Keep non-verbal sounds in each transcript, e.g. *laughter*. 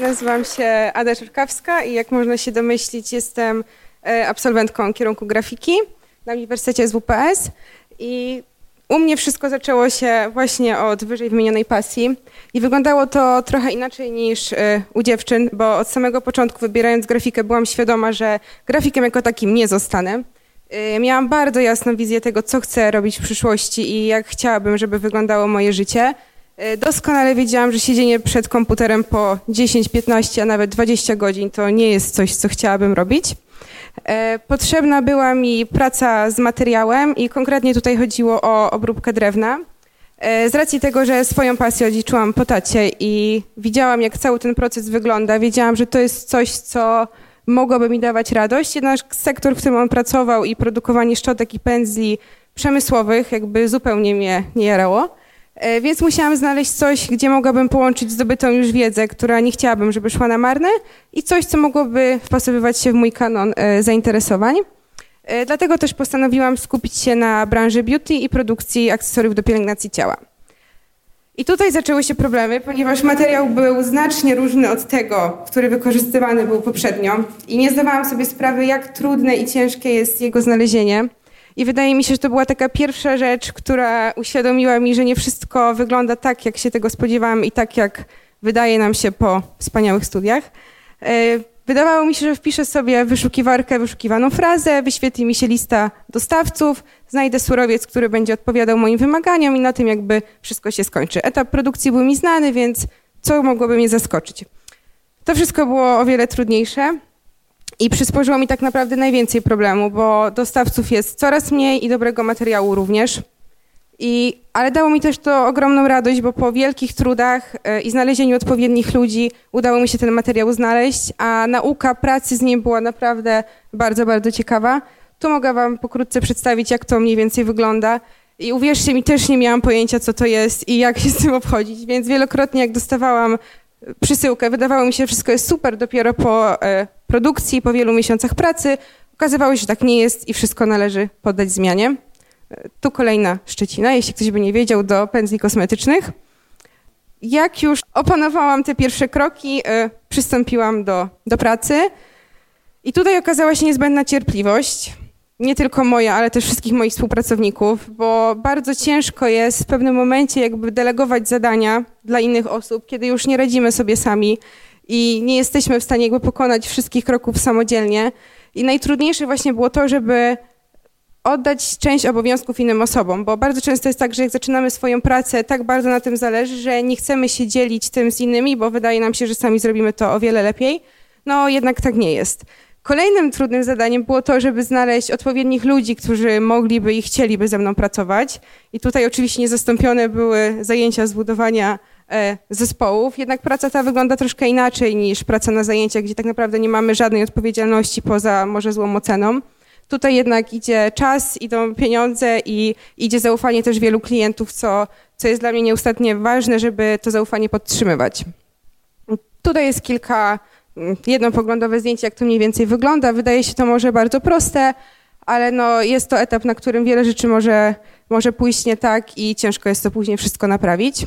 Nazywam się Ada Czerkawska i jak można się domyślić, jestem e, absolwentką kierunku grafiki na Uniwersytecie SWPS i u mnie wszystko zaczęło się właśnie od wyżej wymienionej pasji i wyglądało to trochę inaczej niż e, u dziewczyn, bo od samego początku wybierając grafikę byłam świadoma, że grafikiem jako takim nie zostanę. E, miałam bardzo jasną wizję tego, co chcę robić w przyszłości i jak chciałabym, żeby wyglądało moje życie. E, doskonale wiedziałam, że siedzenie przed komputerem po 10, 15, a nawet 20 godzin to nie jest coś, co chciałabym robić. E, potrzebna była mi praca z materiałem i konkretnie tutaj chodziło o obróbkę drewna. E, z racji tego, że swoją pasję odziedziczyłam po tacie i widziałam, jak cały ten proces wygląda, wiedziałam, że to jest coś, co mogłoby mi dawać radość. Jednak sektor, w którym on pracował i produkowanie szczotek i pędzli przemysłowych jakby zupełnie mnie nie jarało. E, więc musiałam znaleźć coś, gdzie mogłabym połączyć zdobytą już wiedzę, która nie chciałabym, żeby szła na marne i coś, co mogłoby wpasowywać się w mój kanon e, zainteresowań. E, dlatego też postanowiłam skupić się na branży beauty i produkcji akcesoriów do pielęgnacji ciała. I tutaj zaczęły się problemy, ponieważ materiał był znacznie różny od tego, który wykorzystywany był poprzednio i nie zdawałam sobie sprawy, jak trudne i ciężkie jest jego znalezienie. I wydaje mi się, że to była taka pierwsza rzecz, która uświadomiła mi, że nie wszystko wygląda tak, jak się tego spodziewałam i tak, jak wydaje nam się po wspaniałych studiach. E, wydawało mi się, że wpiszę sobie wyszukiwarkę, wyszukiwaną frazę, wyświetli mi się lista dostawców, znajdę surowiec, który będzie odpowiadał moim wymaganiom i na tym jakby wszystko się skończy. Etap produkcji był mi znany, więc co mogłoby mnie zaskoczyć? To wszystko było o wiele trudniejsze. I przysporzyło mi tak naprawdę najwięcej problemu, bo dostawców jest coraz mniej i dobrego materiału również. I, ale dało mi też to ogromną radość, bo po wielkich trudach e, i znalezieniu odpowiednich ludzi udało mi się ten materiał znaleźć, a nauka pracy z nim była naprawdę bardzo, bardzo ciekawa. Tu mogę Wam pokrótce przedstawić, jak to mniej więcej wygląda. I uwierzcie mi, też nie miałam pojęcia, co to jest i jak się z tym obchodzić, więc wielokrotnie, jak dostawałam przysyłkę. Wydawało mi się, że wszystko jest super. Dopiero po e, produkcji, po wielu miesiącach pracy okazywało się, że tak nie jest i wszystko należy poddać zmianie. E, tu kolejna szczecina, jeśli ktoś by nie wiedział, do pędzli kosmetycznych. Jak już opanowałam te pierwsze kroki, e, przystąpiłam do, do pracy. I tutaj okazała się niezbędna cierpliwość nie tylko moja, ale też wszystkich moich współpracowników, bo bardzo ciężko jest w pewnym momencie jakby delegować zadania dla innych osób, kiedy już nie radzimy sobie sami i nie jesteśmy w stanie jakby pokonać wszystkich kroków samodzielnie. I najtrudniejsze właśnie było to, żeby oddać część obowiązków innym osobom, bo bardzo często jest tak, że jak zaczynamy swoją pracę, tak bardzo na tym zależy, że nie chcemy się dzielić tym z innymi, bo wydaje nam się, że sami zrobimy to o wiele lepiej. No jednak tak nie jest. Kolejnym trudnym zadaniem było to, żeby znaleźć odpowiednich ludzi, którzy mogliby i chcieliby ze mną pracować. I tutaj oczywiście niezastąpione były zajęcia z budowania e, zespołów, jednak praca ta wygląda troszkę inaczej niż praca na zajęciach, gdzie tak naprawdę nie mamy żadnej odpowiedzialności poza może złą oceną. Tutaj jednak idzie czas, idą pieniądze i idzie zaufanie też wielu klientów, co, co jest dla mnie nieustannie ważne, żeby to zaufanie podtrzymywać. Tutaj jest kilka jednopoglądowe zdjęcie, jak to mniej więcej wygląda. Wydaje się to może bardzo proste, ale no jest to etap, na którym wiele rzeczy może, może pójść nie tak i ciężko jest to później wszystko naprawić.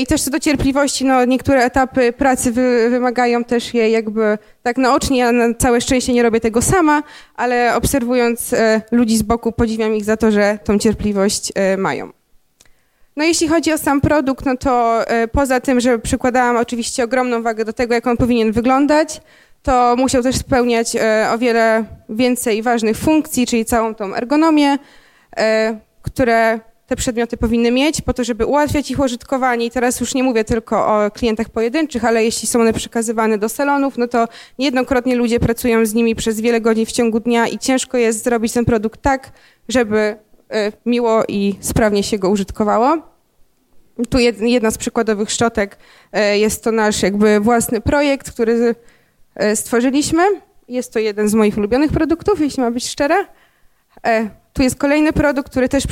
I też co do cierpliwości, no niektóre etapy pracy wy, wymagają też jej jakby tak naocznie. Ja na całe szczęście nie robię tego sama, ale obserwując e, ludzi z boku podziwiam ich za to, że tą cierpliwość e, mają. No jeśli chodzi o sam produkt, no to e, poza tym, że przykładałam oczywiście ogromną wagę do tego, jak on powinien wyglądać, to musiał też spełniać e, o wiele więcej ważnych funkcji, czyli całą tą ergonomię, e, które te przedmioty powinny mieć po to, żeby ułatwiać ich użytkowanie. I teraz już nie mówię tylko o klientach pojedynczych, ale jeśli są one przekazywane do salonów, no to niejednokrotnie ludzie pracują z nimi przez wiele godzin w ciągu dnia i ciężko jest zrobić ten produkt tak, żeby miło i sprawnie się go użytkowało. Tu jedna z przykładowych szczotek e, jest to nasz jakby własny projekt, który e, stworzyliśmy. Jest to jeden z moich ulubionych produktów, jeśli ma być szczera. Tu jest kolejny produkt, który też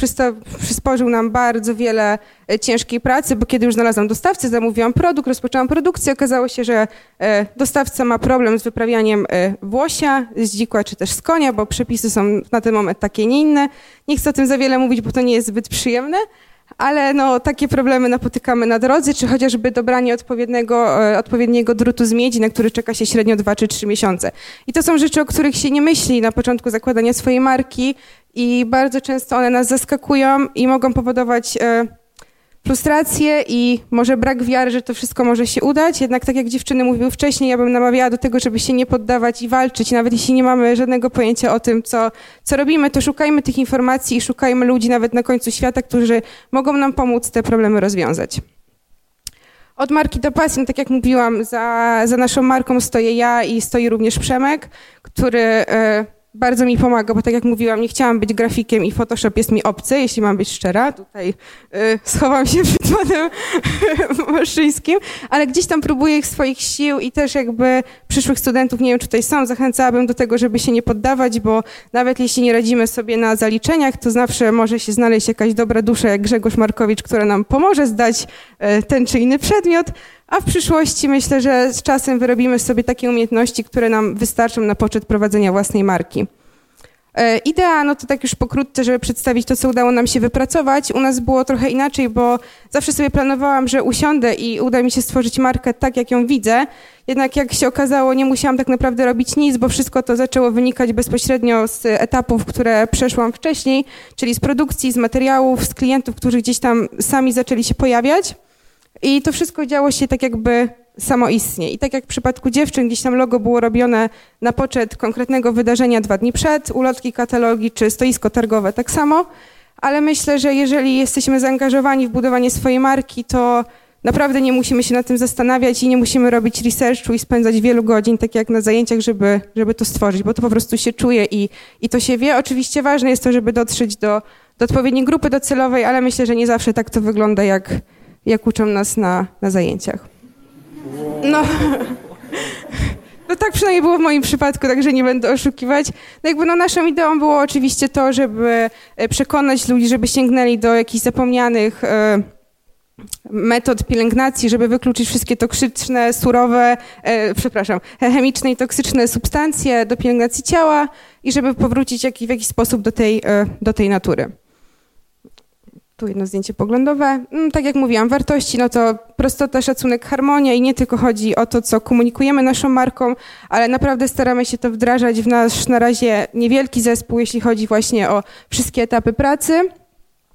przysporzył nam bardzo wiele e, ciężkiej pracy, bo kiedy już znalazłam dostawcę, zamówiłam produkt, rozpoczęłam produkcję, okazało się, że e, dostawca ma problem z wyprawianiem e, włosia z dzikła czy też z konia, bo przepisy są na ten moment takie, nie inne. Nie chcę o tym za wiele mówić, bo to nie jest zbyt przyjemne, ale no, takie problemy napotykamy na drodze, czy chociażby dobranie odpowiedniego, odpowiedniego drutu z miedzi, na który czeka się średnio 2 czy 3 miesiące. I to są rzeczy, o których się nie myśli na początku zakładania swojej marki i bardzo często one nas zaskakują i mogą powodować e, frustrację i może brak wiary, że to wszystko może się udać. Jednak tak jak dziewczyny mówiły wcześniej, ja bym namawiała do tego, żeby się nie poddawać i walczyć. Nawet jeśli nie mamy żadnego pojęcia o tym, co, co robimy, to szukajmy tych informacji i szukajmy ludzi nawet na końcu świata, którzy mogą nam pomóc te problemy rozwiązać. Od marki do pasji, no tak jak mówiłam, za, za naszą marką stoję ja i stoi również Przemek, który e, bardzo mi pomaga, bo tak jak mówiłam, nie chciałam być grafikiem i Photoshop jest mi obcy, jeśli mam być szczera. Tutaj y, schowam się *laughs* przed panem Maszyńskim, ale gdzieś tam próbuję ich swoich sił i też jakby przyszłych studentów, nie wiem czy tutaj są, zachęcałabym do tego, żeby się nie poddawać, bo nawet jeśli nie radzimy sobie na zaliczeniach, to zawsze może się znaleźć jakaś dobra dusza jak Grzegorz Markowicz, która nam pomoże zdać y, ten czy inny przedmiot, a w przyszłości myślę, że z czasem wyrobimy sobie takie umiejętności, które nam wystarczą na poczet prowadzenia własnej marki. E, idea, no to tak już pokrótce, żeby przedstawić to, co udało nam się wypracować. U nas było trochę inaczej, bo zawsze sobie planowałam, że usiądę i uda mi się stworzyć markę tak, jak ją widzę. Jednak jak się okazało, nie musiałam tak naprawdę robić nic, bo wszystko to zaczęło wynikać bezpośrednio z etapów, które przeszłam wcześniej, czyli z produkcji, z materiałów, z klientów, którzy gdzieś tam sami zaczęli się pojawiać. I to wszystko działo się tak jakby samoistnie. I tak jak w przypadku dziewczyn, gdzieś tam logo było robione na poczet konkretnego wydarzenia dwa dni przed, ulotki, katalogi czy stoisko targowe tak samo, ale myślę, że jeżeli jesteśmy zaangażowani w budowanie swojej marki, to naprawdę nie musimy się nad tym zastanawiać i nie musimy robić researchu i spędzać wielu godzin, tak jak na zajęciach, żeby, żeby to stworzyć, bo to po prostu się czuje i, i to się wie. Oczywiście ważne jest to, żeby dotrzeć do, do odpowiedniej grupy docelowej, ale myślę, że nie zawsze tak to wygląda, jak, jak uczą nas na, na zajęciach. No. *laughs* No tak przynajmniej było w moim przypadku, także nie będę oszukiwać. No jakby no naszą ideą było oczywiście to, żeby e, przekonać ludzi, żeby sięgnęli do jakichś zapomnianych e, metod pielęgnacji, żeby wykluczyć wszystkie toksyczne, surowe, e, przepraszam, chemiczne i toksyczne substancje do pielęgnacji ciała i żeby powrócić w jakiś sposób do tej, do tej natury. Tu jedno zdjęcie poglądowe. Mm, tak jak mówiłam, wartości, no to prostota, szacunek, harmonia i nie tylko chodzi o to, co komunikujemy naszą marką, ale naprawdę staramy się to wdrażać w nasz na razie niewielki zespół, jeśli chodzi właśnie o wszystkie etapy pracy.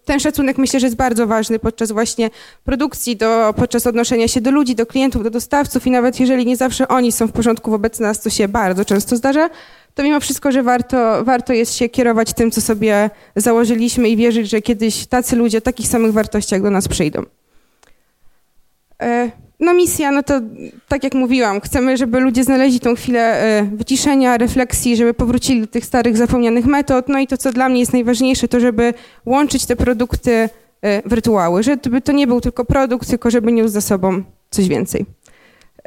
Ten szacunek myślę, że jest bardzo ważny podczas właśnie produkcji, do, podczas odnoszenia się do ludzi, do klientów, do dostawców i nawet jeżeli nie zawsze oni są w porządku wobec nas, to się bardzo często zdarza, to mimo wszystko, że warto, warto jest się kierować tym, co sobie założyliśmy i wierzyć, że kiedyś tacy ludzie o takich samych wartościach do nas przyjdą. E, no misja, no to tak jak mówiłam, chcemy, żeby ludzie znaleźli tą chwilę e, wyciszenia, refleksji, żeby powrócili do tych starych, zapomnianych metod. No i to, co dla mnie jest najważniejsze, to żeby łączyć te produkty e, w rytuały, żeby to nie był tylko produkt, tylko żeby niósł za sobą coś więcej.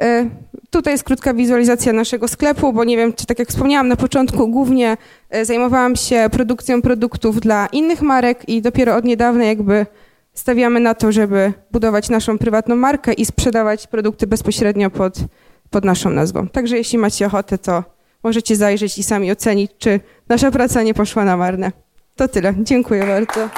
E, tutaj jest krótka wizualizacja naszego sklepu, bo nie wiem, czy tak jak wspomniałam na początku, głównie e, zajmowałam się produkcją produktów dla innych marek i dopiero od niedawna jakby stawiamy na to, żeby budować naszą prywatną markę i sprzedawać produkty bezpośrednio pod, pod naszą nazwą. Także jeśli macie ochotę, to możecie zajrzeć i sami ocenić, czy nasza praca nie poszła na marne. To tyle. Dziękuję bardzo.